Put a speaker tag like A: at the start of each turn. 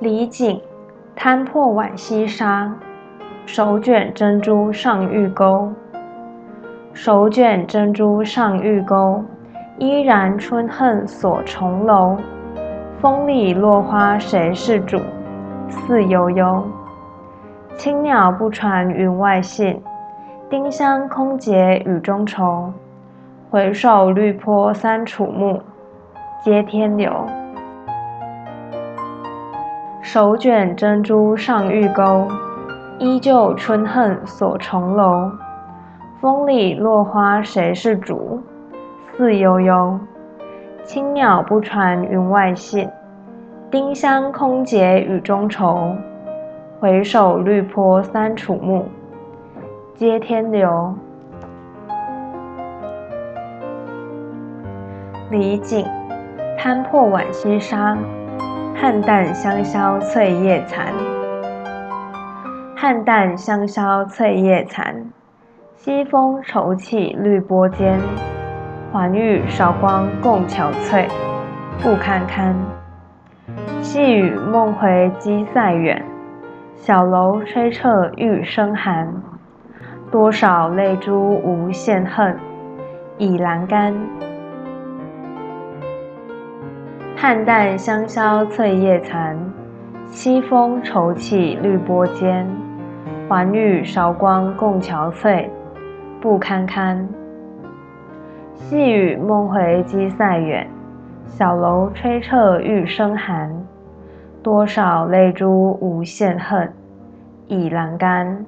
A: 李璟，摊破浣溪沙，手卷珍珠上玉钩。手卷珍珠上玉钩，依然春恨锁重楼。风里落花谁是主？似悠悠。青鸟不传云外信，丁香空结雨中愁。回首绿波三楚暮，接天流。手卷珍珠上玉钩，依旧春恨锁重楼。风里落花谁是主？似悠悠。青鸟不传云外信，丁香空结雨中愁。回首绿波三楚暮，接天流。李璟，摊破浣溪沙，菡萏香消翠叶残。菡萏香消翠叶残。西风愁起绿波间，还与韶光共憔悴，不堪堪。细雨梦回鸡塞远，小楼吹彻玉笙寒。多少泪珠无限恨，倚阑干。菡萏香消翠叶残，西风愁起绿波间，还与韶光共憔悴。不堪堪，细雨梦回鸡塞远，小楼吹彻玉笙寒。多少泪珠无限恨，倚栏杆。